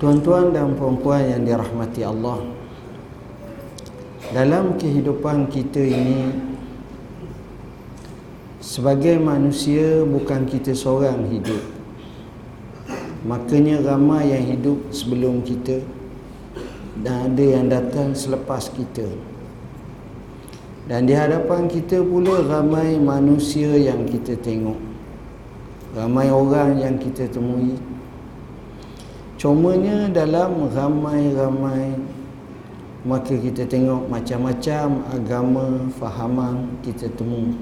Tuan-tuan dan puan-puan yang dirahmati Allah Dalam kehidupan kita ini Sebagai manusia bukan kita seorang hidup. Makanya ramai yang hidup sebelum kita Dan ada yang datang selepas kita. Dan di hadapan kita pula ramai manusia yang kita tengok Ramai orang yang kita temui Cumanya dalam ramai-ramai Maka kita tengok macam-macam agama fahaman kita temu.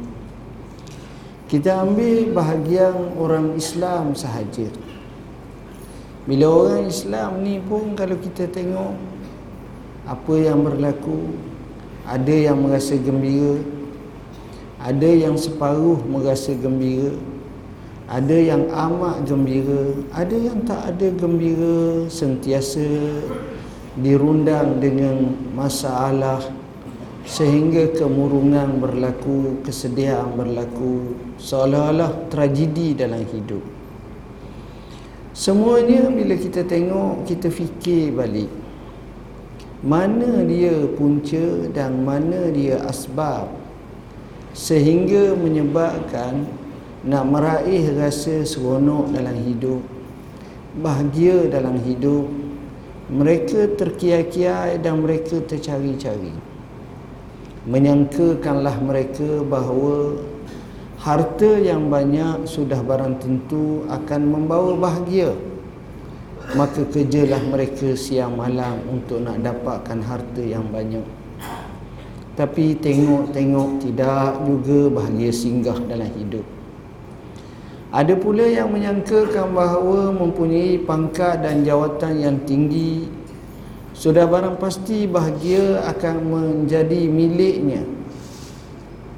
Kita ambil bahagian orang Islam sahaja. Bila orang Islam ni pun kalau kita tengok Apa yang berlaku Ada yang merasa gembira Ada yang separuh merasa gembira ada yang amat gembira ada yang tak ada gembira sentiasa dirundang dengan masalah sehingga kemurungan berlaku kesedihan berlaku seolah-olah tragedi dalam hidup. Semuanya bila kita tengok kita fikir balik mana dia punca dan mana dia asbab sehingga menyebabkan nak meraih rasa seronok dalam hidup bahagia dalam hidup mereka terkiai-kiai dan mereka tercari-cari. Menyangkakanlah mereka bahawa harta yang banyak sudah barang tentu akan membawa bahagia. Maka kerjalah mereka siang malam untuk nak dapatkan harta yang banyak. Tapi tengok-tengok tidak juga bahagia singgah dalam hidup ada pula yang menyangkakan bahawa mempunyai pangkat dan jawatan yang tinggi sudah barang pasti bahagia akan menjadi miliknya.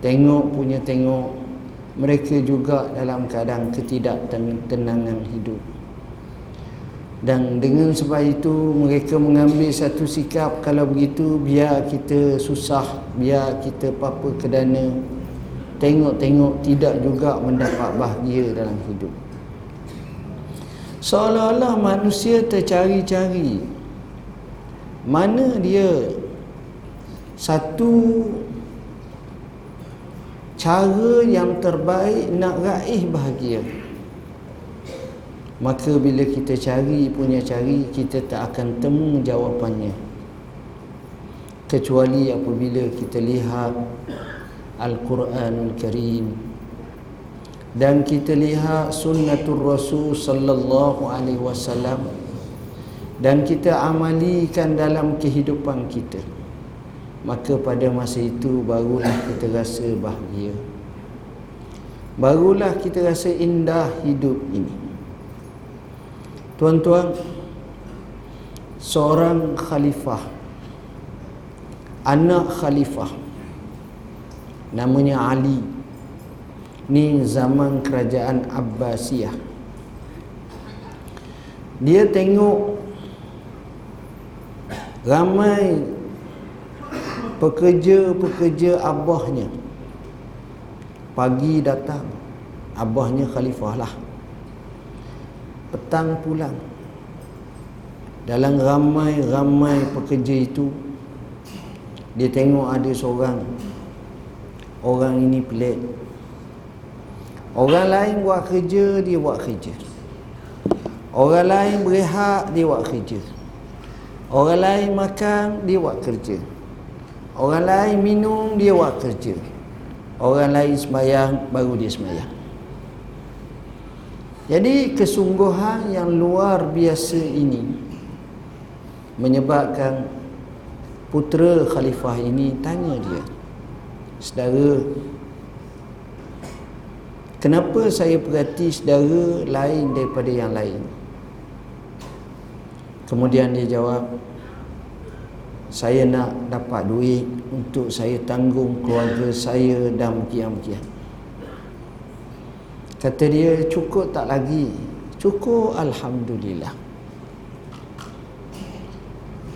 Tengok punya tengok mereka juga dalam keadaan ketidaktenangan hidup. Dan dengan sebab itu mereka mengambil satu sikap kalau begitu biar kita susah, biar kita apa-apa kedana tengok-tengok tidak juga mendapat bahagia dalam hidup. Seolah-olah manusia tercari-cari mana dia satu cara yang terbaik nak raih bahagia. Maka bila kita cari punya cari kita tak akan temu jawapannya. Kecuali apabila kita lihat Al-Quranul Karim dan kita lihat sunnatul Rasul sallallahu alaihi wasallam. Dan kita amalikan dalam kehidupan kita. Maka pada masa itu barulah kita rasa bahagia. Barulah kita rasa indah hidup ini. Tuan-tuan seorang khalifah anak khalifah namanya Ali. Ni zaman kerajaan Abbasiyah. Dia tengok ramai pekerja-pekerja abahnya. Pagi datang abahnya khalifah lah. Petang pulang dalam ramai-ramai pekerja itu dia tengok ada seorang orang ini pelik. Orang lain buat kerja dia buat kerja. Orang lain berehat dia buat kerja. Orang lain makan dia buat kerja. Orang lain minum dia buat kerja. Orang lain sembahyang baru dia sembahyang. Jadi kesungguhan yang luar biasa ini menyebabkan putera khalifah ini tanya dia Saudara. Kenapa saya perhati saudara lain daripada yang lain? Kemudian dia jawab Saya nak dapat duit Untuk saya tanggung keluarga saya dan kiam-kiam Kata dia cukup tak lagi? Cukup Alhamdulillah.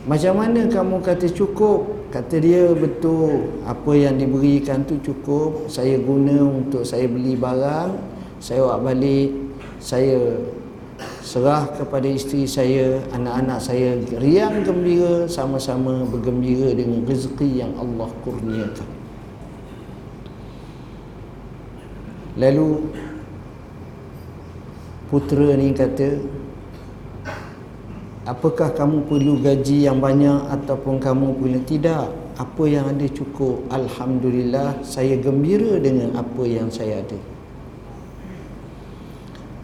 Macam mana kamu kata cukup Kata dia betul apa yang diberikan tu cukup saya guna untuk saya beli barang saya bawa balik saya serah kepada isteri saya, anak-anak saya riang gembira sama-sama bergembira dengan rezeki yang Allah kurniakan. Lalu putera ni kata Apakah kamu perlu gaji yang banyak ataupun kamu perlu tidak? Apa yang ada cukup. Alhamdulillah saya gembira dengan apa yang saya ada.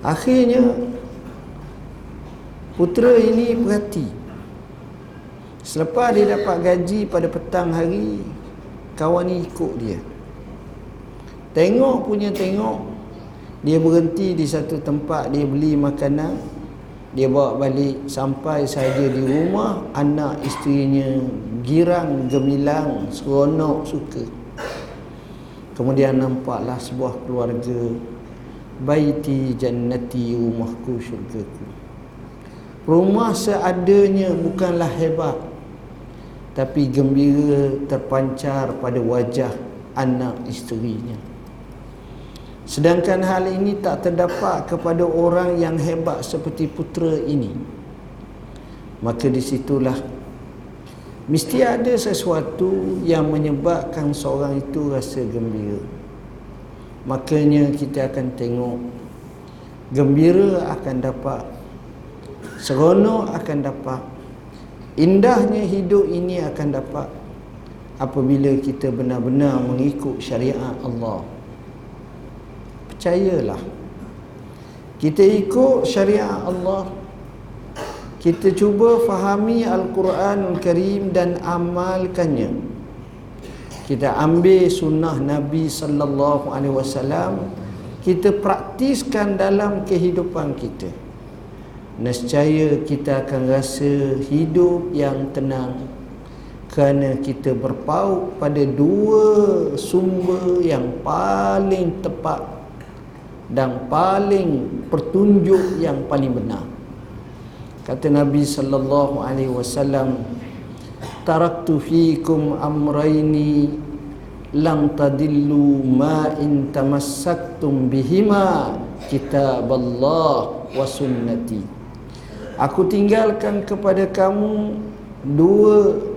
Akhirnya putera ini perhati. Selepas dia dapat gaji pada petang hari, kawan ni ikut dia. Tengok punya tengok, dia berhenti di satu tempat, dia beli makanan, dia bawa balik sampai saja di rumah anak isterinya girang gemilang seronok suka. Kemudian nampaklah sebuah keluarga baiti jannati rumahku syurgaku. Rumah seadanya bukanlah hebat tapi gembira terpancar pada wajah anak isterinya Sedangkan hal ini tak terdapat kepada orang yang hebat seperti putera ini. Maka disitulah mesti ada sesuatu yang menyebabkan seorang itu rasa gembira. Makanya kita akan tengok gembira akan dapat seronok akan dapat indahnya hidup ini akan dapat apabila kita benar-benar mengikut syariat Allah percayalah. Kita ikut syariat Allah. Kita cuba fahami Al-Quranul Karim dan amalkannya. Kita ambil sunnah Nabi sallallahu alaihi wasallam kita praktiskan dalam kehidupan kita. Nescaya kita akan rasa hidup yang tenang kerana kita berpaut pada dua sumber yang paling tepat dan paling pertunjuk yang paling benar. Kata Nabi sallallahu alaihi wasallam taraktu fiikum amrayni lam tadillu ma in tamassaktum bihima kitaballah wa sunnati. Aku tinggalkan kepada kamu dua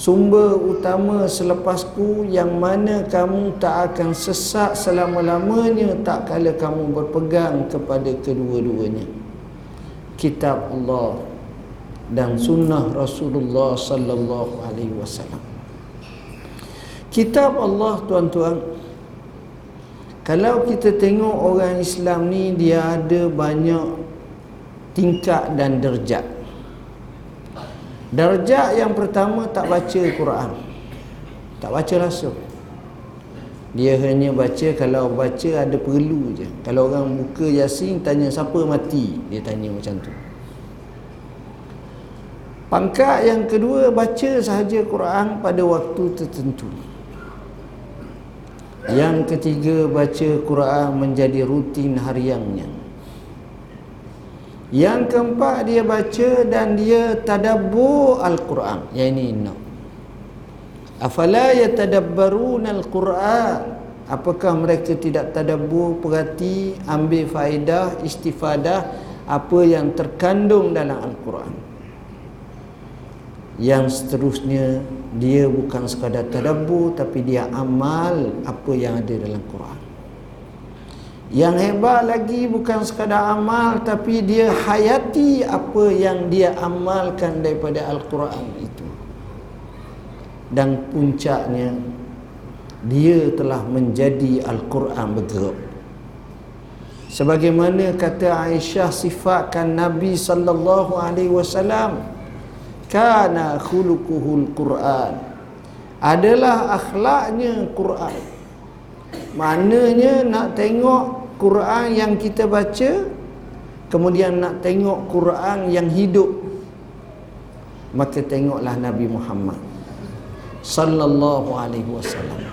sumber utama selepasku yang mana kamu tak akan sesat selama-lamanya tak kala kamu berpegang kepada kedua-duanya. Kitab Allah dan sunnah Rasulullah sallallahu alaihi wasallam. Kitab Allah tuan-tuan kalau kita tengok orang Islam ni dia ada banyak tingkat dan derjat Darjat yang pertama tak baca Quran. Tak baca langsung. Dia hanya baca kalau baca ada perlu je. Kalau orang buka Yasin tanya siapa mati, dia tanya macam tu. Pangkat yang kedua baca sahaja Quran pada waktu tertentu. Yang ketiga baca Quran menjadi rutin hariannya. Yang keempat dia baca dan dia tadabbur al-Quran. Yang ini no. Afala yatadabbarun al-Quran? Apakah mereka tidak tadabbur, perhati, ambil faedah, istifadah apa yang terkandung dalam al-Quran? Yang seterusnya dia bukan sekadar tadabbur tapi dia amal apa yang ada dalam Quran. Yang hebat lagi bukan sekadar amal tapi dia hayati apa yang dia amalkan daripada Al-Quran itu. Dan puncaknya dia telah menjadi Al-Quran bergerak. Sebagaimana kata Aisyah sifatkan Nabi sallallahu alaihi wasallam kana khuluquhul Quran adalah akhlaknya Quran. Maknanya nak tengok Quran yang kita baca kemudian nak tengok Quran yang hidup maka tengoklah Nabi Muhammad sallallahu alaihi wasallam.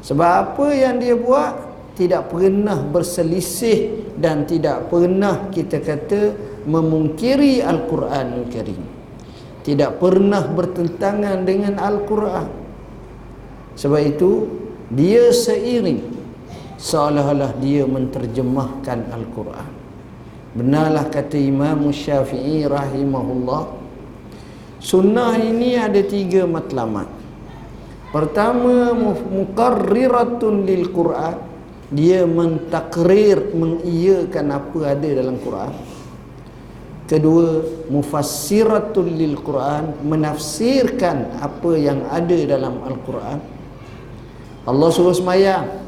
Sebab apa yang dia buat? Tidak pernah berselisih dan tidak pernah kita kata memungkiri Al-Quranul Karim tidak pernah bertentangan dengan Al-Quran. Sebab itu dia seiring seolah-olah dia menterjemahkan Al-Quran. Benarlah kata Imam Syafi'i rahimahullah sunnah ini ada tiga matlamat. Pertama muqarriratun lil Quran. Dia mentakrir mengiyakan apa ada dalam Quran. Kedua mufassiratul lil Quran menafsirkan apa yang ada dalam Al-Quran. Allah suruh semayang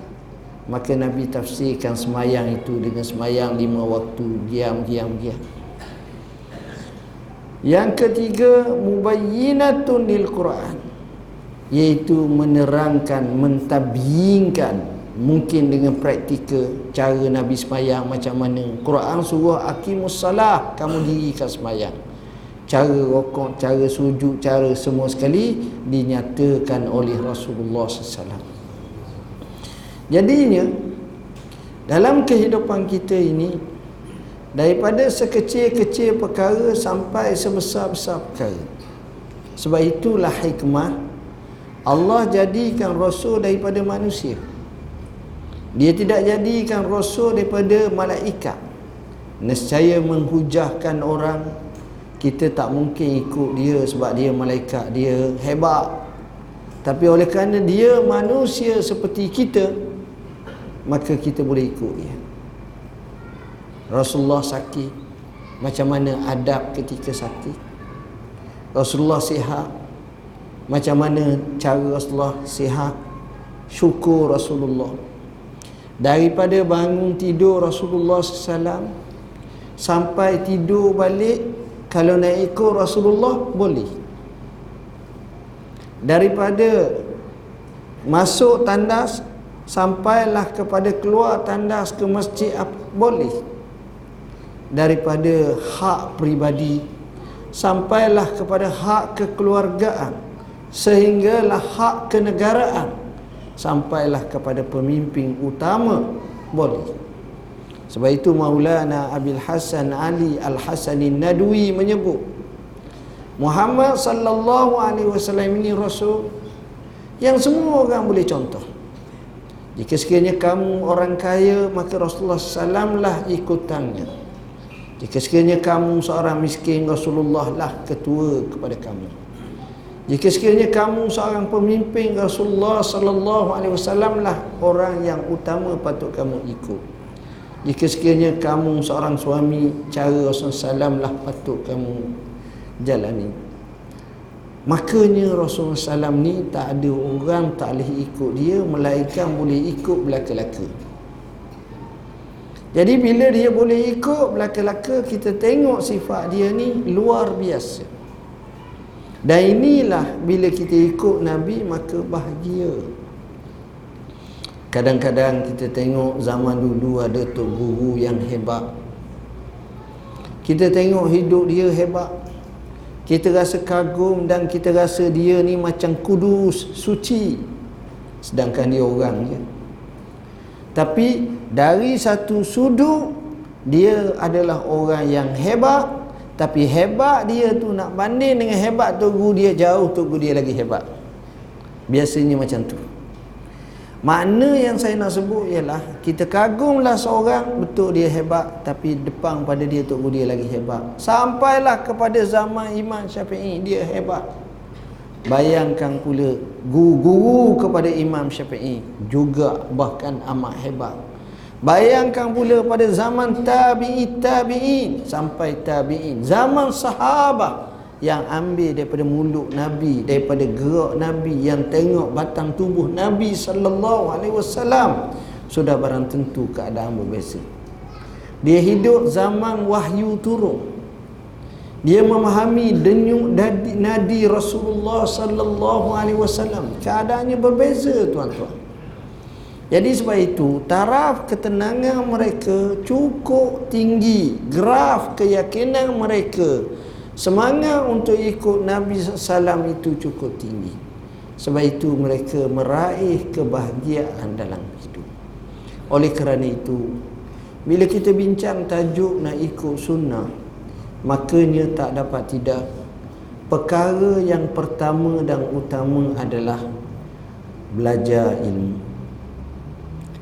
maka Nabi tafsirkan semayang itu dengan semayang lima waktu diam diam diam. Yang ketiga mubayyinatun lil Quran iaitu menerangkan mentabyinkan mungkin dengan praktikal cara Nabi semayang macam mana. Quran suruh akimus salah kamu dirikan semayang. Cara rokok, cara sujud, cara semua sekali dinyatakan oleh Rasulullah SAW jadinya dalam kehidupan kita ini daripada sekecil-kecil perkara sampai sebesar-besar perkara. Sebab itulah hikmah Allah jadikan Rasul daripada manusia. Dia tidak jadikan rasul daripada malaikat. Nescaya menghujahkan orang kita tak mungkin ikut dia sebab dia malaikat dia hebat. Tapi oleh kerana dia manusia seperti kita maka kita boleh ikut dia. Rasulullah sakit. Macam mana adab ketika sakit? Rasulullah sihat. Macam mana cara Rasulullah sihat? Syukur Rasulullah. Daripada bangun tidur Rasulullah SAW sampai tidur balik kalau nak ikut Rasulullah boleh. Daripada masuk tandas sampailah kepada keluar tandas ke masjid boleh. Daripada hak pribadi sampailah kepada hak kekeluargaan sehinggalah hak kenegaraan sampailah kepada pemimpin utama boleh. Sebab itu Maulana Abil Hasan Ali Al-Hasanin Nadwi menyebut Muhammad sallallahu alaihi wasallam ini rasul yang semua orang boleh contoh jika sekiranya kamu orang kaya maka Rasulullah sallam lah ikutannya jika sekiranya kamu seorang miskin Rasulullah lah ketua kepada kamu jika sekiranya kamu seorang pemimpin Rasulullah sallallahu alaihi wasallam lah orang yang utama patut kamu ikut. Jika sekiranya kamu seorang suami cara Rasulullah sallam lah patut kamu jalani. Makanya Rasulullah sallam ni tak ada orang tak boleh ikut dia melainkan boleh ikut belaka-laka. Jadi bila dia boleh ikut belaka-laka kita tengok sifat dia ni luar biasa. Dan inilah bila kita ikut Nabi maka bahagia. Kadang-kadang kita tengok zaman dulu ada tok guru yang hebat. Kita tengok hidup dia hebat. Kita rasa kagum dan kita rasa dia ni macam kudus, suci. Sedangkan dia orang je. Tapi dari satu sudut dia adalah orang yang hebat tapi hebat dia tu nak banding dengan hebat tu guru dia jauh tu guru dia lagi hebat biasanya macam tu makna yang saya nak sebut ialah kita kagumlah seorang betul dia hebat tapi depan pada dia guru dia lagi hebat sampailah kepada zaman Imam Syafi'i dia hebat bayangkan pula guru-guru kepada Imam Syafi'i juga bahkan amat hebat Bayangkan pula pada zaman tabi'i tabi'in sampai tabi'in. Zaman sahabat yang ambil daripada mulut Nabi, daripada gerak Nabi yang tengok batang tubuh Nabi sallallahu alaihi wasallam sudah barang tentu keadaan berbeza. Dia hidup zaman wahyu turun. Dia memahami denyut nadi Rasulullah sallallahu alaihi wasallam. Keadaannya berbeza tuan-tuan. Jadi sebab itu taraf ketenangan mereka cukup tinggi, graf keyakinan mereka semangat untuk ikut Nabi SAW itu cukup tinggi. Sebab itu mereka meraih kebahagiaan dalam hidup. Oleh kerana itu, bila kita bincang tajuk nak ikut sunnah, makanya tak dapat tidak perkara yang pertama dan utama adalah belajar ilmu.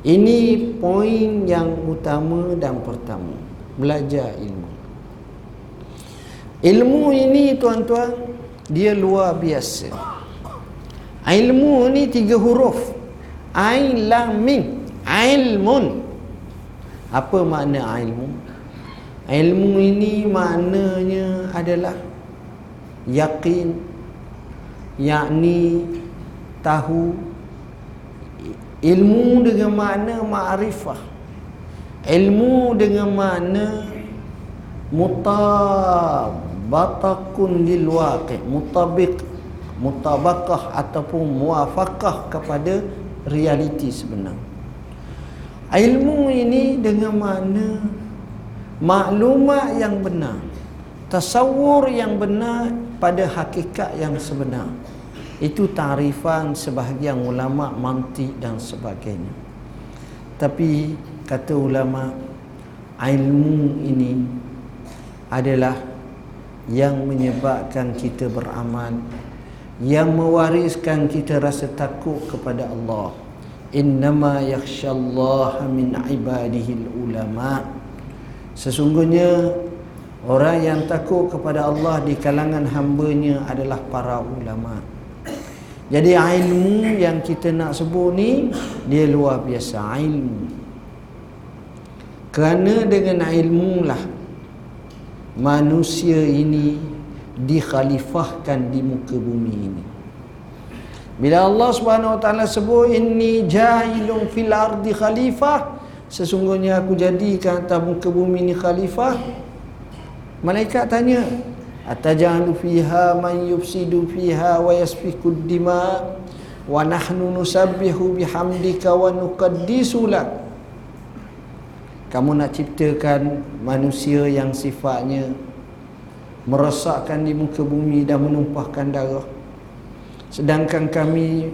Ini poin yang utama dan pertama. belajar ilmu ilmu ini tuan-tuan dia luar biasa. Ilmu ni tiga huruf. Ain lam mim. Ilmun. Apa makna ilmu? Ilmu ini maknanya adalah yakin yakni tahu ilmu dengan makna ma'rifah. Ilmu dengan makna mutabatakun lil waqi mutabiq mutabakah ataupun muafakah kepada realiti sebenar. Ilmu ini dengan makna maklumat yang benar tasawur yang benar pada hakikat yang sebenar. Itu tarifan sebahagian ulama mantik dan sebagainya. Tapi kata ulama ilmu ini adalah yang menyebabkan kita beramal yang mewariskan kita rasa takut kepada Allah. Innama yakhshallaha min ibadihi ulama. Sesungguhnya orang yang takut kepada Allah di kalangan hambanya adalah para ulama. Jadi ilmu yang kita nak sebut ni dia luar biasa ilmu. Kerana dengan ilmu lah manusia ini dikhalifahkan di muka bumi ini. Bila Allah Subhanahu wa taala sebut inni ja'ilun fil ardi khalifah sesungguhnya aku jadikan atas muka bumi ini khalifah. Malaikat tanya atajalu fiha man yufsidu fiha wa yasfiku dima wa nahnu nusabbihu bihamdika wa nuqaddisu lak kamu nak ciptakan manusia yang sifatnya merosakkan di muka bumi dan menumpahkan darah. Sedangkan kami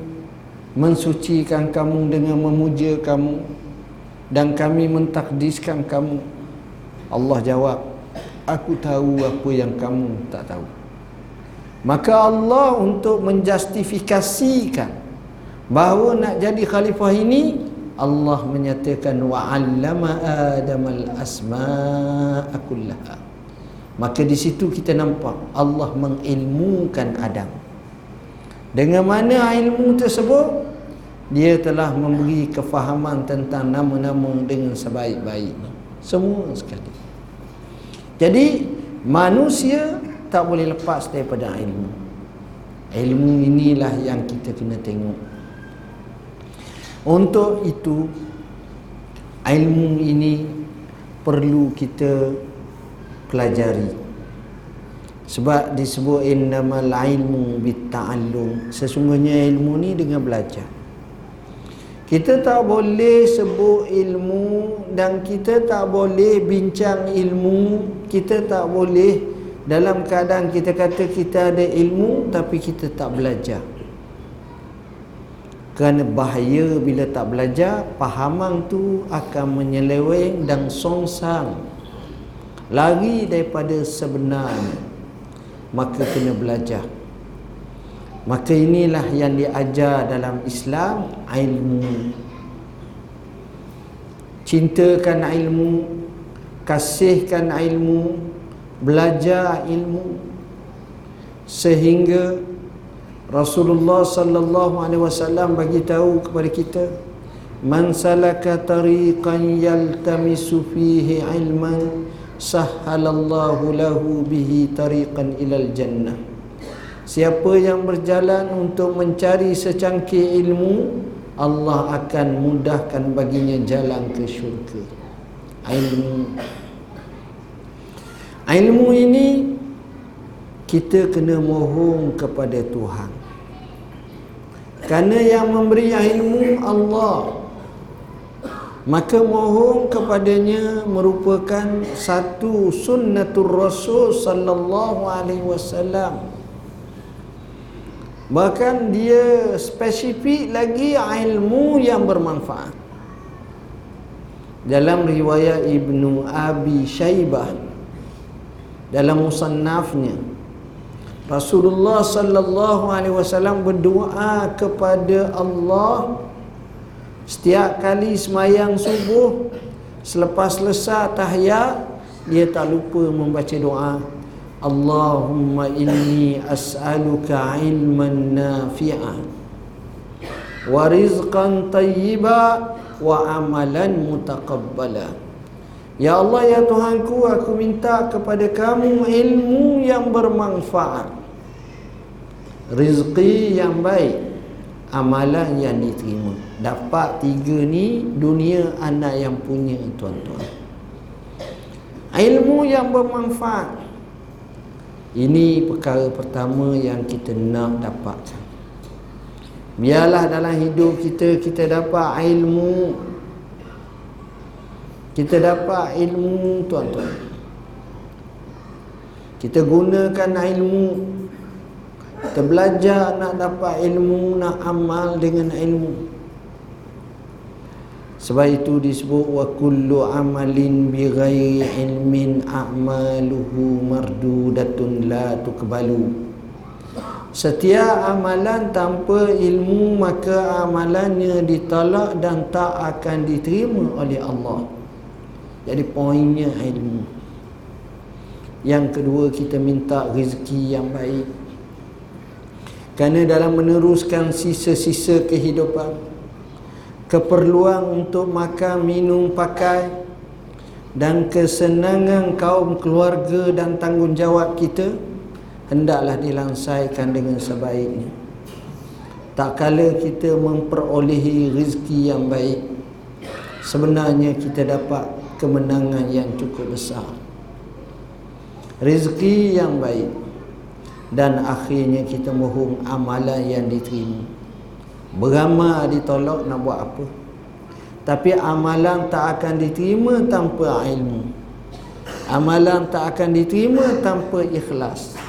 mensucikan kamu dengan memuja kamu dan kami mentakdiskan kamu. Allah jawab aku tahu apa yang kamu tak tahu. Maka Allah untuk menjustifikasikan bahawa nak jadi khalifah ini Allah menyatakan wa 'allama adamal asma'a kullaha Maka di situ kita nampak Allah mengilmukan Adam. Dengan mana ilmu tersebut dia telah memberi kefahaman tentang nama-nama dengan sebaik-baiknya. Semua sekali. Jadi manusia tak boleh lepas daripada ilmu. Ilmu inilah yang kita kena tengok. Untuk itu ilmu ini perlu kita pelajari. Sebab disebut innamal ilmu bitta'allum. Sesungguhnya ilmu ni dengan belajar. Kita tak boleh sebut ilmu dan kita tak boleh bincang ilmu. Kita tak boleh dalam keadaan kita kata kita ada ilmu tapi kita tak belajar kerana bahaya bila tak belajar pahaman tu akan menyeleweng dan songsang. Lari daripada sebenarnya maka kena belajar. Maka inilah yang diajar dalam Islam ilmu. Cintakan ilmu kasihkan ilmu belajar ilmu. Sehingga Rasulullah sallallahu alaihi wasallam bagi tahu kepada kita man salaka tariqan yaltamisu fihi ilman sahhalallahu lahu bihi tariqan ilal jannah. Siapa yang berjalan untuk mencari secangkir ilmu Allah akan mudahkan baginya jalan ke syurga. Ilmu. Ilmu ini kita kena mohon kepada Tuhan kerana yang memberi ilmu Allah. Maka mohon kepadanya merupakan satu sunnatul rasul sallallahu alaihi wasallam. Bahkan dia spesifik lagi ilmu yang bermanfaat. Dalam riwayat Ibnu Abi Syaibah dalam musannafnya Rasulullah sallallahu alaihi wasallam berdoa kepada Allah Setiap kali semayang subuh Selepas selesai tahiyat dia tak lupa membaca doa. Allahumma inni as'aluka ilman nafi'a wa rizqan tayyiba wa amalan mutaqabbala. Ya Allah ya Tuhanku aku minta kepada kamu ilmu yang bermanfaat Rizqi yang baik Amalan yang diterima. Dapat tiga ni dunia anak yang punya tuan-tuan. Ilmu yang bermanfaat. Ini perkara pertama yang kita nak dapatkan. Biarlah dalam hidup kita kita dapat ilmu. Kita dapat ilmu tuan-tuan. Kita gunakan ilmu kita belajar nak dapat ilmu nak amal dengan ilmu sebab itu disebut wa kullu amalin bi ghairi ilmin a'maluhu mardudatun la tuqbalu Setiap amalan tanpa ilmu maka amalannya ditolak dan tak akan diterima oleh Allah. Jadi poinnya ilmu. Yang kedua kita minta rezeki yang baik. Kerana dalam meneruskan sisa-sisa kehidupan keperluan untuk makan, minum, pakai dan kesenangan kaum keluarga dan tanggungjawab kita hendaklah dilangsaikan dengan sebaiknya. Tak kala kita memperolehi rezeki yang baik, sebenarnya kita dapat kemenangan yang cukup besar rezeki yang baik dan akhirnya kita mohon amalan yang diterima. Beramal ditolak nak buat apa? Tapi amalan tak akan diterima tanpa ilmu. Amalan tak akan diterima tanpa ikhlas.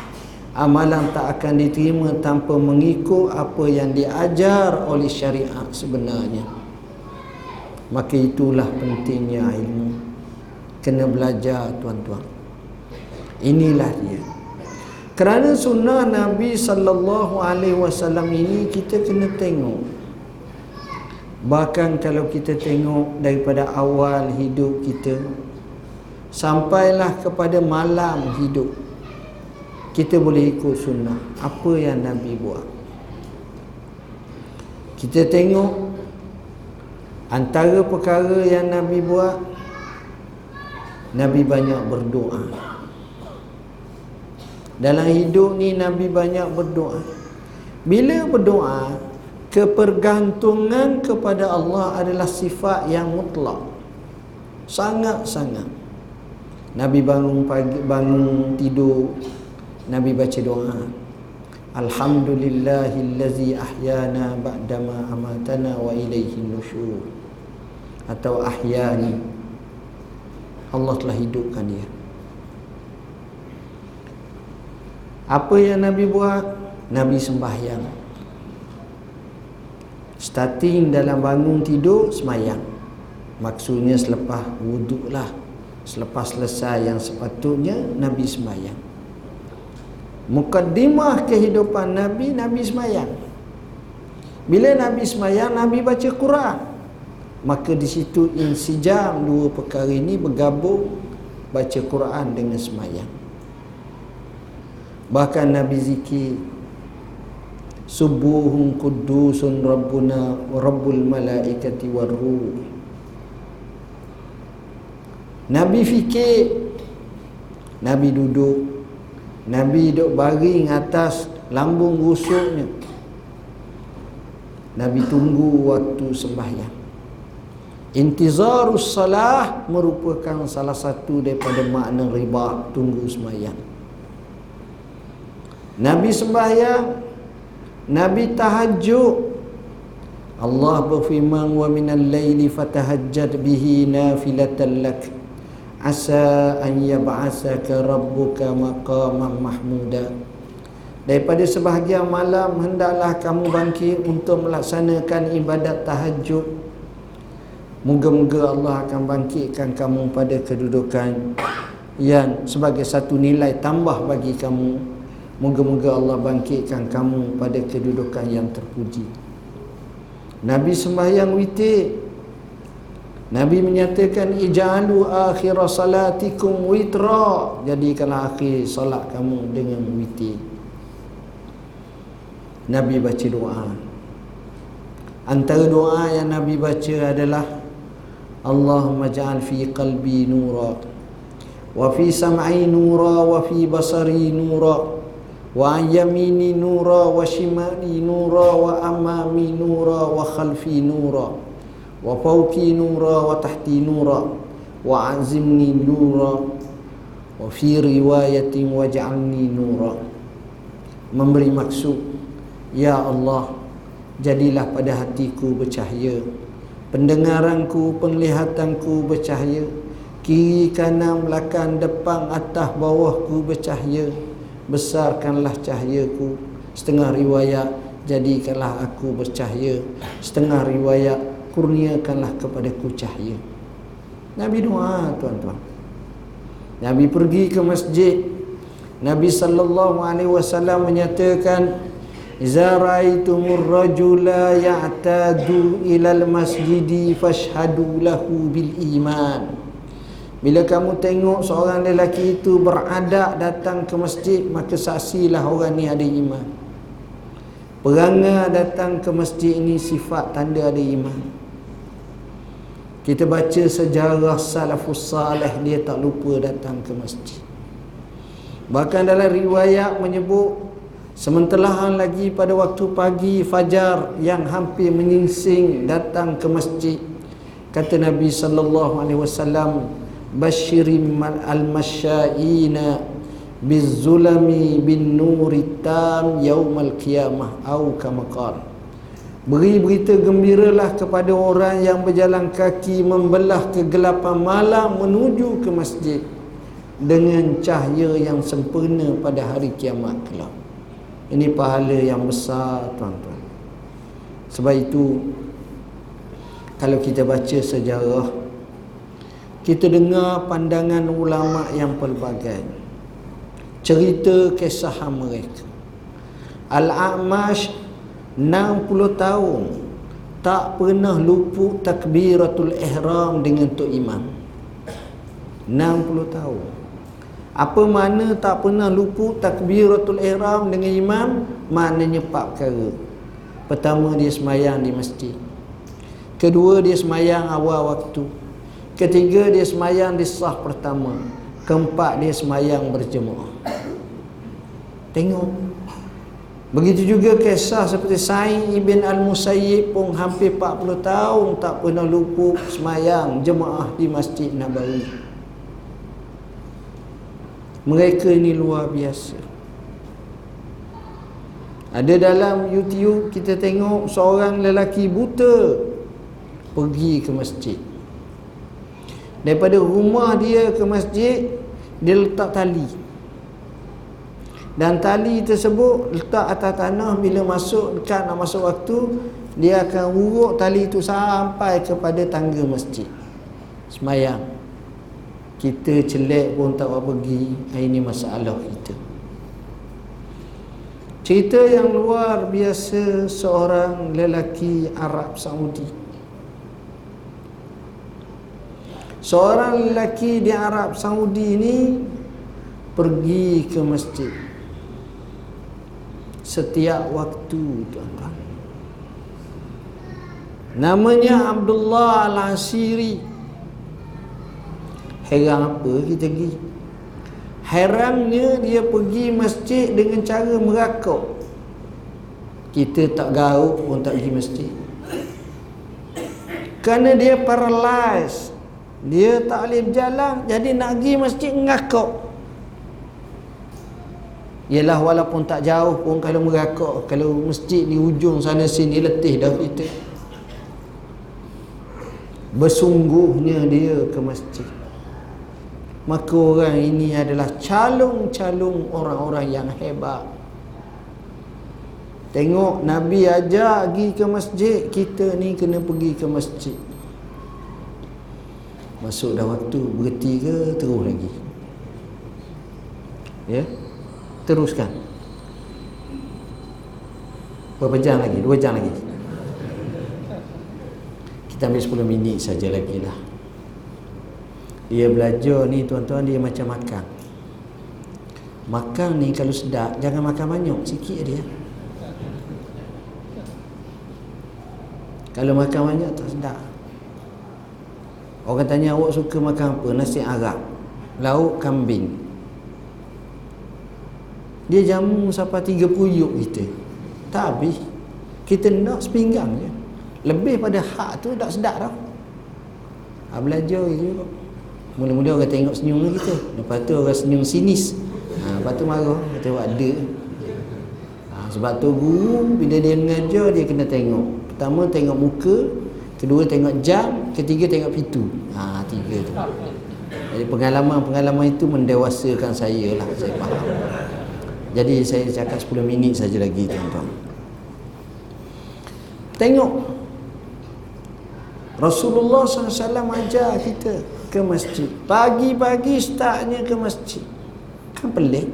Amalan tak akan diterima tanpa mengikut apa yang diajar oleh syariat sebenarnya. Maka itulah pentingnya ilmu. Kena belajar tuan-tuan. Inilah dia kerana sunnah Nabi sallallahu alaihi wasallam ini kita kena tengok. Bahkan kalau kita tengok daripada awal hidup kita sampailah kepada malam hidup kita boleh ikut sunnah. Apa yang Nabi buat? Kita tengok Antara perkara yang Nabi buat Nabi banyak berdoa Dalam hidup ni Nabi banyak berdoa. Bila berdoa Kepergantungan kepada Allah adalah sifat yang mutlak. Sangat-sangat. Nabi bangun pagi, bangun tidur Nabi baca doa. Alhamdulillahillazi ahyana ba'dama amatana wa ilaihi nusyur atau ahyani. Allah telah hidupkan dia apa yang Nabi buat? Nabi sembahyang. Starting dalam bangun tidur semayang. Maksudnya selepas wuduk lah. Selepas selesai yang sepatutnya Nabi sembahyang mukaddimah kehidupan Nabi Nabi sembahyang bila Nabi sembahyang Nabi baca Quran. Maka di situ insijam dua perkara ini bergabung baca Quran dengan semayang bahkan Nabi zikir subuhun kudusun rabbuna rabbul malaikati warruh Nabi fikir Nabi duduk Nabi duduk baring atas lambung rusuknya. Nabi tunggu waktu sembahyang. Intizarus salah merupakan salah satu daripada makna riba tunggu sembahyang. Nabi sembahyang, Nabi tahajud. Allah berfirman wa minal laili fatahajjad bihi nafilatan lak asa an yab'asaka rabbuka maqaman mahmuda. Daripada sebahagian malam hendaklah kamu bangkit untuk melaksanakan ibadat tahajud Moga-moga Allah akan bangkitkan kamu pada kedudukan yang sebagai satu nilai tambah bagi kamu. Moga-moga Allah bangkitkan kamu pada kedudukan yang terpuji. Nabi sembahyang witir. Nabi menyatakan ij'alu akhir salatikum witra jadikanlah akhir solat kamu dengan witir Nabi baca doa antara doa yang Nabi baca adalah Allahumma ja'al fi qalbi nura wa fi sam'i nura wa fi basari nura wa yamini nura wa shimali nura wa amami nura wa khalfi nura wa fawqi nura wa tahti nura wa azimni nura wa fi riwayatin waj'alni nura. Memberi maksud ya Allah jadilah pada hatiku bercahaya pendengaranku penglihatanku bercahaya kiri kanan belakang depan atas bawahku bercahaya besarkanlah cahayaku. Setengah riwayat jadikanlah aku bercahaya. Setengah riwayat kurniakanlah kepadaku cahaya. Nabi doa tuan-tuan. Nabi pergi ke masjid. Nabi sallallahu alaihi wasallam menyatakan Iza ra'aitumur rajula ya'tadu ilal masjidi fashhadu lahu bil iman. Bila kamu tengok seorang lelaki itu beradak datang ke masjid, maka saksilah orang ni ada iman. Perangai datang ke masjid ini sifat tanda ada iman. Kita baca sejarah salafus salih dia tak lupa datang ke masjid. Bahkan dalam riwayat menyebut Sementara lagi pada waktu pagi fajar yang hampir menyingsing datang ke masjid kata Nabi sallallahu alaihi wasallam basyirim al-masyaina bizulami bin nuri tam yaumal qiyamah au kama qala Beri berita gembiralah kepada orang yang berjalan kaki membelah kegelapan malam menuju ke masjid dengan cahaya yang sempurna pada hari kiamat kelak. Ini pahala yang besar tuan-tuan. Sebab itu kalau kita baca sejarah kita dengar pandangan ulama yang pelbagai. Cerita kisah mereka. Al-A'mash 60 tahun tak pernah luput takbiratul ihram dengan tok imam. 60 tahun. Apa mana tak pernah luput takbiratul ihram dengan imam? Maknanya empat perkara. Pertama dia semayang di masjid. Kedua dia semayang awal waktu. Ketiga dia semayang di sah pertama. Keempat dia semayang berjemaah. Tengok. Begitu juga kisah seperti Sa'id ibn Al-Musayyib pun hampir 40 tahun tak pernah luput semayang jemaah di Masjid Nabawi mereka ini luar biasa ada dalam YouTube kita tengok seorang lelaki buta pergi ke masjid daripada rumah dia ke masjid dia letak tali. Dan tali tersebut letak atas tanah bila masuk dekat nak masuk waktu dia akan uruk tali itu sampai kepada tangga masjid. Semayang. Kita celek pun tak apa pergi. Ini masalah kita. Cerita yang luar biasa seorang lelaki Arab Saudi seorang lelaki di Arab Saudi ini pergi ke masjid. Setiap waktu tuan-tuan. Namanya Abdullah Al-Asiri. Heran apa kita pergi? Herannya dia pergi masjid dengan cara merakuk. Kita tak gauk pun tak pergi masjid. Kerana dia paralyzed Dia tak boleh berjalan Jadi nak pergi masjid ngakuk Yalah walaupun tak jauh pun kalau merakuk Kalau masjid di ujung sana sini letih dah kita. Bersungguhnya dia ke masjid. Maka orang ini adalah calung-calung orang-orang yang hebat. Tengok Nabi ajak pergi ke masjid kita ni kena pergi ke masjid masuk dah waktu berhenti ke terus lagi? Ya? Teruskan. Berapa jam lagi? Dua jam lagi? Kita ambil 10 minit saja lagi lah. Dia belajar ni tuan-tuan dia macam makan. Makan ni kalau sedap jangan makan banyak. Sikit dia. Kalau makan banyak tak sedap orang tanya awak suka makan apa? Nasi Arab lauk kambing. Dia jamu sampai tiga puyuk kita. Tak habis. Kita nak sepinggang je. Lebih pada hak tu tak sedap dah ha, belajar itu mula-mula orang tengok senyum kita. Lepas tu orang senyum sinis. Ha, lepas tu marah. Kata ada? Ha, sebab tu guru bila dia mengajar dia kena tengok. Pertama tengok muka kedua tengok jam ketiga tengok pintu. Ha, tiga tu. Jadi pengalaman-pengalaman itu mendewasakan saya lah saya faham. Jadi saya cakap 10 minit saja lagi tuan-tuan. Tengok. Rasulullah SAW ajar kita ke masjid. Pagi-pagi startnya ke masjid. Kan pelik.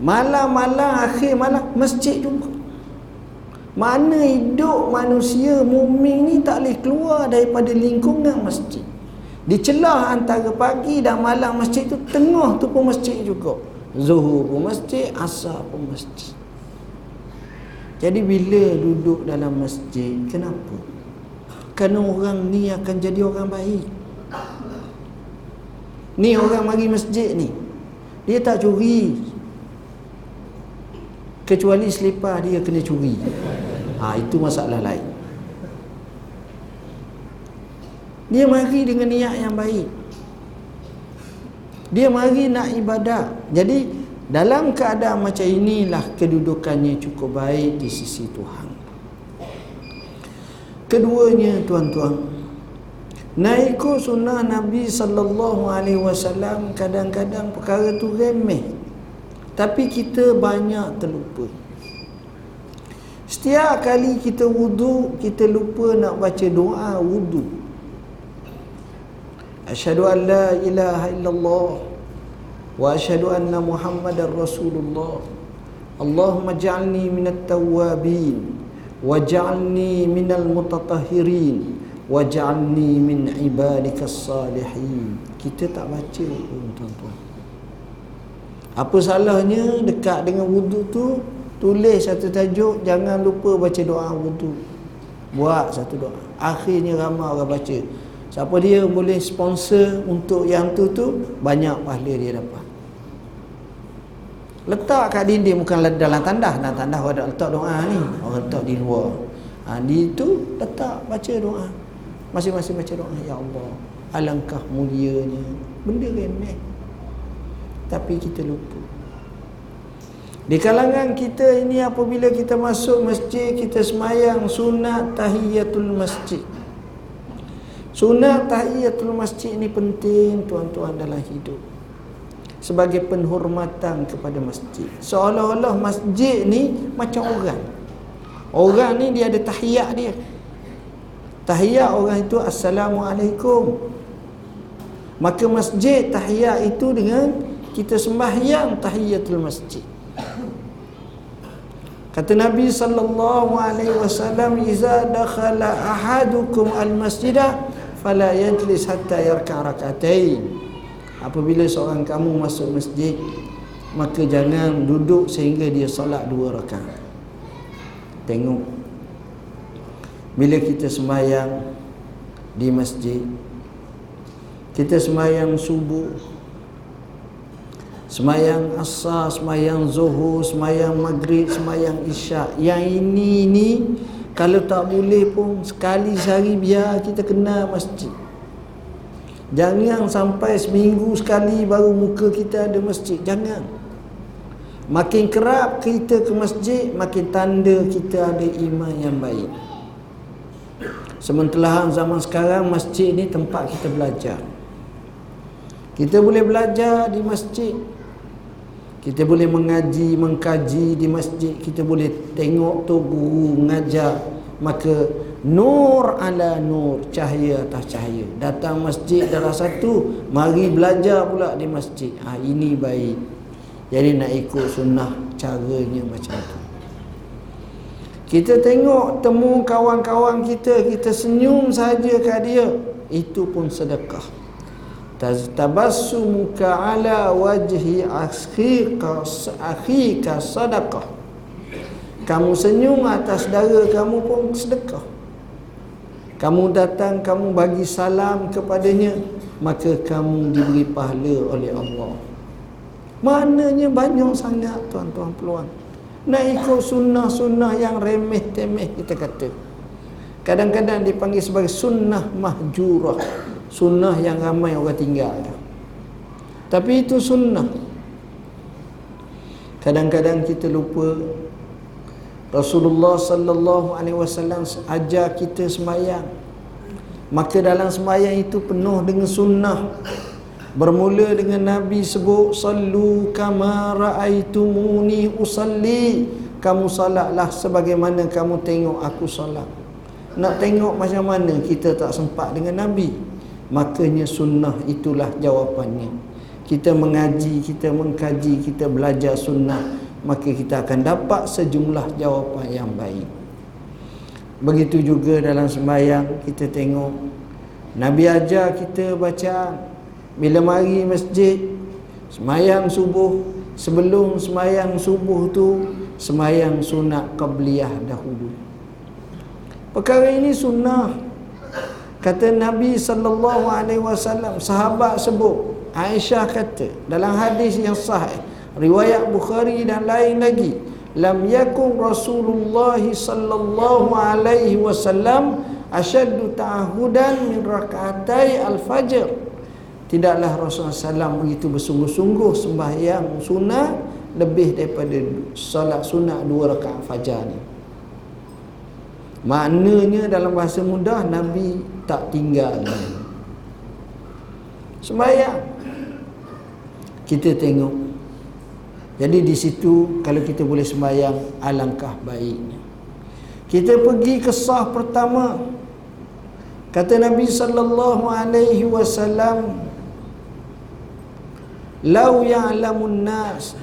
Malam-malam akhir malam masjid juga mana hidup manusia mukmin ni tak boleh keluar daripada lingkungan masjid. Di celah antara pagi dan malam masjid tu tengah tu pun masjid juga. Zuhur pun masjid asar pun masjid. Jadi bila duduk dalam masjid kenapa? Kerana orang ni akan jadi orang baik. Ni orang mari masjid ni. Dia tak curi kecuali selipar dia kena curi. Ha, itu masalah lain. Dia mari dengan niat yang baik. Dia mari nak ibadat jadi dalam keadaan macam inilah kedudukannya cukup baik di sisi Tuhan. Keduanya tuan-tuan naik sunnah Nabi sallallahu alaihi wasallam kadang-kadang perkara tu remeh tapi kita banyak terlupa setiap kali kita wudu kita lupa nak baca doa wudu Asyhadu an la ilaha illallah wa asyhadu anna Muhammadar Rasulullah. Allahumma ja'alni minat tawwabin waj'alni minal mutatahhirin waj'alni min ibadikas salihin. Kita tak baca pun tuan-tuan. Apa salahnya dekat dengan wudu tu tulis satu tajuk jangan lupa baca doa wudu. Buat satu doa. Akhirnya ramai orang baca. Siapa dia boleh sponsor untuk yang tu tu banyak pahala dia dapat. Letak kat dinding bukan dalam tandah, dalam tandah ada letak doa ni. Orang letak di luar. Ha, di tu letak baca doa. Masing-masing baca doa ya Allah. Alangkah mulianya. Benda remeh. Tapi kita lupa. Di kalangan kita ini apabila kita masuk masjid kita semayang sunat tahiyatul masjid. Sunnah tahiyatul masjid ini penting tuan-tuan dalam hidup. Sebagai penghormatan kepada masjid. Seolah-olah masjid ni macam orang. Orang ni dia ada tahiyat dia. Tahiyat orang itu Assalamualaikum. Maka masjid tahiyat itu dengan kita sembahyang tahiyatul masjid. Kata Nabi sallallahu alaihi wasallam, "Iza dakhala ahadukum al-masjidah fala yajlis hatta yarka rakatain apabila seorang kamu masuk masjid maka jangan duduk sehingga dia solat dua rakaat tengok bila kita sembahyang di masjid kita sembahyang subuh sembahyang asar sembahyang zuhur sembahyang maghrib sembahyang isyak yang ini ni kalau tak boleh pun sekali sehari biar kita kena masjid. Jangan sampai seminggu sekali baru muka kita ada masjid. Jangan. Makin kerap kita ke masjid, makin tanda kita ada iman yang baik. Sementara zaman sekarang masjid ni tempat kita belajar. Kita boleh belajar di masjid kita boleh mengaji, mengkaji di masjid. Kita boleh tengok tu guru mengajar Maka nur ala nur Cahaya atas cahaya. Datang masjid darah satu Mari belajar pula di masjid. Ha, Ini baik. Jadi nak ikut sunnah caranya macam tu. Kita tengok temu kawan-kawan kita kita senyum saja ke dia. Itu pun sedekah tabassumuka ala wajhi akhika akhika sadaqah. Kamu senyum atas saudara kamu pun sedekah. Kamu datang kamu bagi salam kepadanya maka kamu diberi pahala oleh Allah. Maknanya banyak sangat tuan-tuan peluang nak ikut sunnah-sunnah yang remeh-temeh kita kata. Kadang-kadang dipanggil sebagai sunnah mahjurah sunnah yang ramai orang tinggal. Tapi itu sunnah. Kadang-kadang kita lupa Rasulullah sallallahu alaihi wasallam ajar kita semayang. Maka dalam semayang itu penuh dengan sunnah. Bermula dengan Nabi sebut sallu kama raaitumuni usalli. Kamu salatlah sebagaimana kamu tengok aku salat. Nak tengok macam mana kita tak sempat dengan Nabi makanya sunnah itulah jawapannya. Kita mengaji kita mengkaji kita belajar sunnah maka kita akan dapat sejumlah jawapan yang baik. Begitu juga dalam sembahyang kita tengok Nabi ajar kita baca bila mari masjid sembahyang subuh sebelum sembahyang subuh tu sembahyang sunat qabliyah dahulu. Perkara ini sunnah Kata Nabi sallallahu alaihi wasallam, sahabat sebut, Aisyah kata dalam hadis yang sahih, riwayat Bukhari dan lain lagi, lam yakun Rasulullah sallallahu alaihi wasallam asyaddu ta'ahudan min rakaatai al-fajr. Tidaklah Rasulullah SAW begitu bersungguh-sungguh sembahyang sunnah lebih daripada solat sunat dua rakaat fajar ni. Maknanya dalam bahasa mudah Nabi tak tinggal. Sembayang Kita tengok. Jadi di situ Kalau kita boleh sembayang Alangkah baiknya. Kita pergi ke sah pertama. Kata Nabi sallallahu alaihi wasallam Lau ya'lamun nas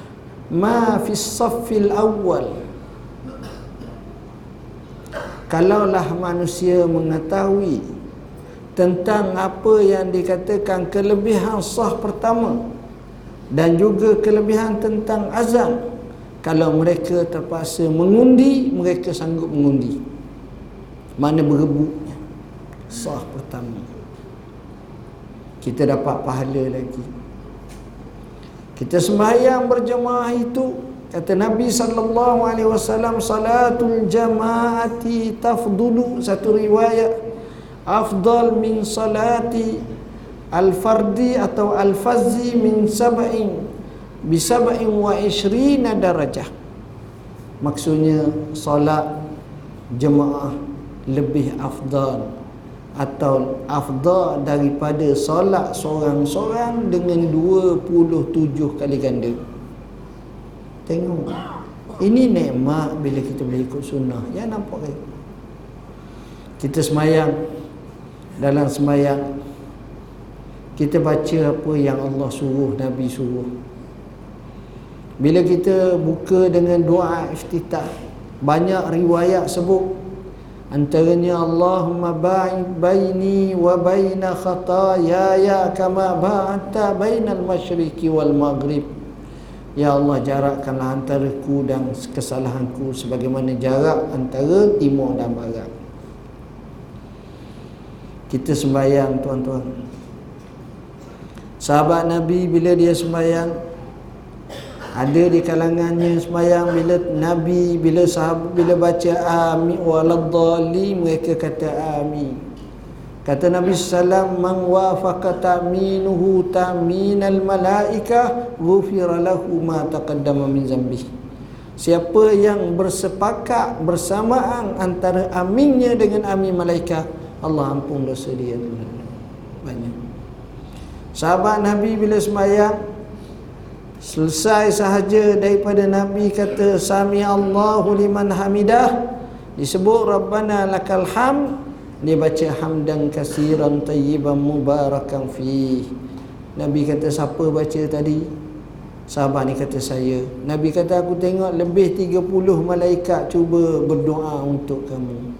ma fi saffil awal kalaulah manusia mengetahui tentang apa yang dikatakan kelebihan sah pertama dan juga kelebihan tentang azam kalau mereka terpaksa mengundi mereka sanggup mengundi. Mana berebutnya sah pertama. Kita dapat pahala lagi. Kita sembahyang berjemaah itu Kata Nabi sallallahu alaihi wasallam salatul jamaati tafdulu satu riwayat afdal min salati al-fardi atau al-fazzi min sab'in bi sab'in wa ishrina darajah. Maksudnya solat jemaah lebih afdal atau afdal daripada solat seorang-seorang dengan 27 kali ganda. Tengok. Ini nikmat bila kita boleh ikut sunnah. Ya nampak kan Kita semayang. Dalam semayang Kita baca apa yang Allah suruh Nabi suruh. Bila kita buka dengan doa iftitah Banyak riwayat sebut Antaranya Allahumma ba'id baini wa baina khatayaya kama ba'ata bainal masyriqi wal maghrib Ya Allah jarakkanlah antaraku dan kesalahanku sebagaimana jarak antara timur dan barat. Kita sembahyang tuan-tuan. Sahabat Nabi bila dia sembahyang ada di kalangannya sembahyang bila Nabi bila sahabat bila baca amin waladhdallin mereka kata amin. Kata Nabi sallam man wafaqa ta'minuhu ta'minal malaika ghufira lahu ma taqaddama min zambi. Siapa yang bersepakat bersamaan antara aminnya dengan amin malaikat, Allah ampun dosa dia banyak. Sahabat Nabi bila sembahyang selesai sahaja daripada Nabi kata sami Allahu liman hamidah disebut rabbana lakal hamd dia baca hamdan kasiran tayyiban mubarakan fi Nabi kata siapa baca tadi? Sahabat ni kata saya. Nabi kata aku tengok lebih 30 malaikat cuba berdoa untuk kamu.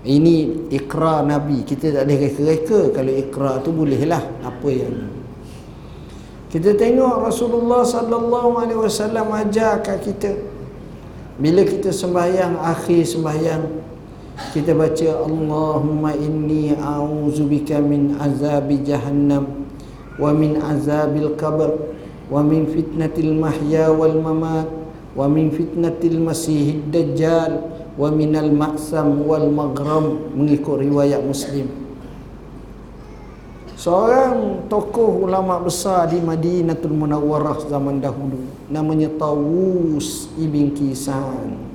Ini ikrar Nabi. Kita tak boleh reka-reka. Kalau ikrar tu bolehlah. Apa yang? Kita tengok Rasulullah sallallahu alaihi wasallam ajar kat kita. Bila kita sembahyang akhir sembahyang kita baca Allahumma inni a'udzubika min azabi jahannam wa min azabil qabr wa min fitnatil mahya wal mamat wa min fitnatil masihid dajjal wa minal maksam wal maghram. Mengikut riwayat muslim. Seorang tokoh ulama besar di Madinatul Munawwarah zaman dahulu namanya Tawus ibn Kisan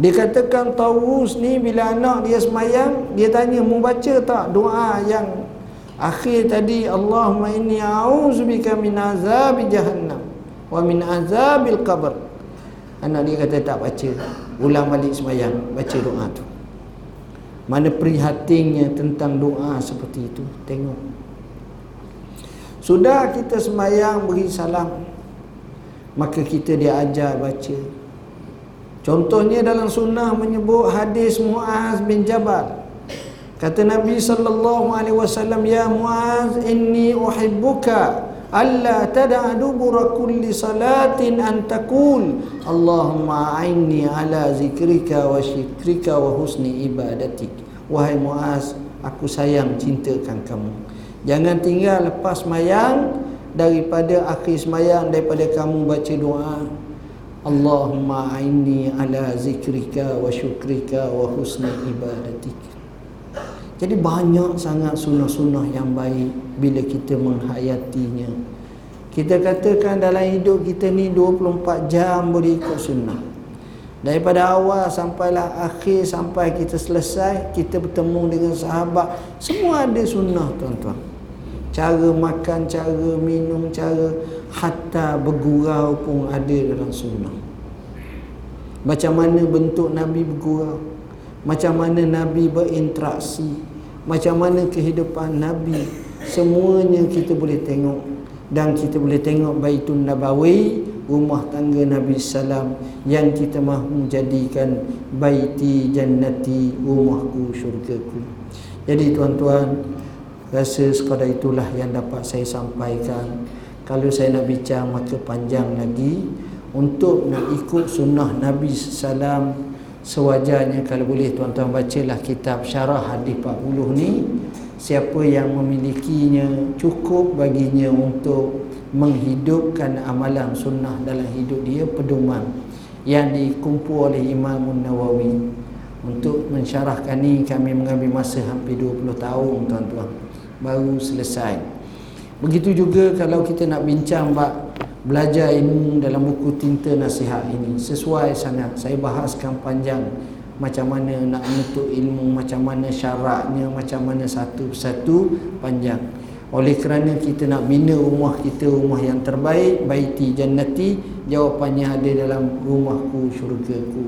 dia katakan Tawus ni bila anak dia semayang dia tanya mau baca tak doa yang Akhir tadi Allahumma inni a'udzubika min azab jahannam wa min azabil qabr. Anak dia kata tak baca. Ulang balik semayang baca doa tu. Mana prihatinnya tentang doa seperti itu. Tengok. Sudah kita semayang beri salam. Maka kita diajar baca. Contohnya dalam sunnah menyebut hadis Muaz bin Jabal. Kata Nabi sallallahu alaihi wasallam ya Muaz inni uhibbuka alla tad'a dubura kulli salatin an taqul. Allahumma a'inni ala zikrika wa syukrika wa husni ibadatik. Wahai Muaz aku sayang cintakan kamu. Jangan tinggal lepas mayang daripada akhir semayang daripada kamu baca doa Ala zikrika wa syukrika wa husni ibadatik jadi banyak sangat sunnah-sunnah yang baik bila kita menghayatinya. Kita katakan dalam hidup kita ni 24 jam boleh ikut sunnah. Daripada awal sampailah akhir sampai kita selesai, kita bertemu dengan sahabat, semua ada sunnah tuan-tuan. Cara makan, cara minum, cara hatta bergurau pun ada dalam sunnah. Macam mana bentuk Nabi bergurau? Macam mana Nabi berinteraksi? macam mana kehidupan Nabi semuanya kita boleh tengok dan kita boleh tengok Baitun Nabawi rumah tangga Nabi Salam yang kita mahu jadikan baiti jannati rumahku syurgaku jadi tuan-tuan rasa sekadar itulah yang dapat saya sampaikan kalau saya nak bincang maka panjang lagi untuk nak ikut sunnah Nabi Salam sewajarnya kalau boleh tuan-tuan bacalah kitab syarah hadis 40 ni siapa yang memilikinya cukup baginya untuk menghidupkan amalan sunnah dalam hidup dia pedoman yang dikumpul oleh Imam Nawawi. Untuk mensyarahkan ni kami mengambil masa hampir 20 tahun tuan-tuan. Baru selesai begitu juga kalau kita nak bincang bab belajar ilmu dalam buku tinta nasihat ini. Sesuai sangat. Saya bahaskan panjang macam mana nak menuntut ilmu macam mana syaratnya macam mana satu persatu panjang. Oleh kerana kita nak bina rumah kita rumah yang terbaik baiti jannati jawapannya ada dalam rumahku syurgaku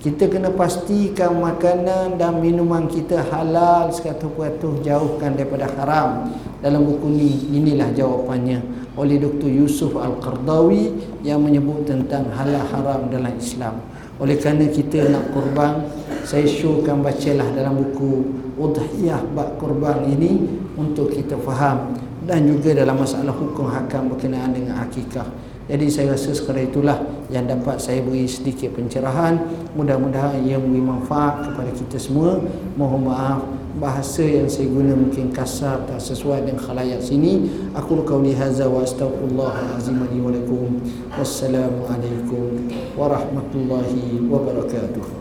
kita kena pastikan makanan dan minuman kita halal sekatu patuh jauhkan daripada haram dalam buku ni inilah jawapannya oleh Dr. Yusuf Al-Qardawi yang menyebut tentang halal haram dalam Islam. Oleh kerana kita nak kurban, saya syurkan bacalah dalam buku Udhiyah Bak Kurban ini untuk kita faham dan juga dalam masalah hukum hakam berkenaan dengan akikah. Jadi saya rasa sekadar itulah yang dapat saya beri sedikit pencerahan. Mudah-mudahan ia memberi manfaat kepada kita semua. Mohon maaf bahasa yang saya guna mungkin kasar tak sesuai dengan khalayak sini. Aku qauli hadza wa wa lakum. Wassalamualaikum warahmatullahi wabarakatuh.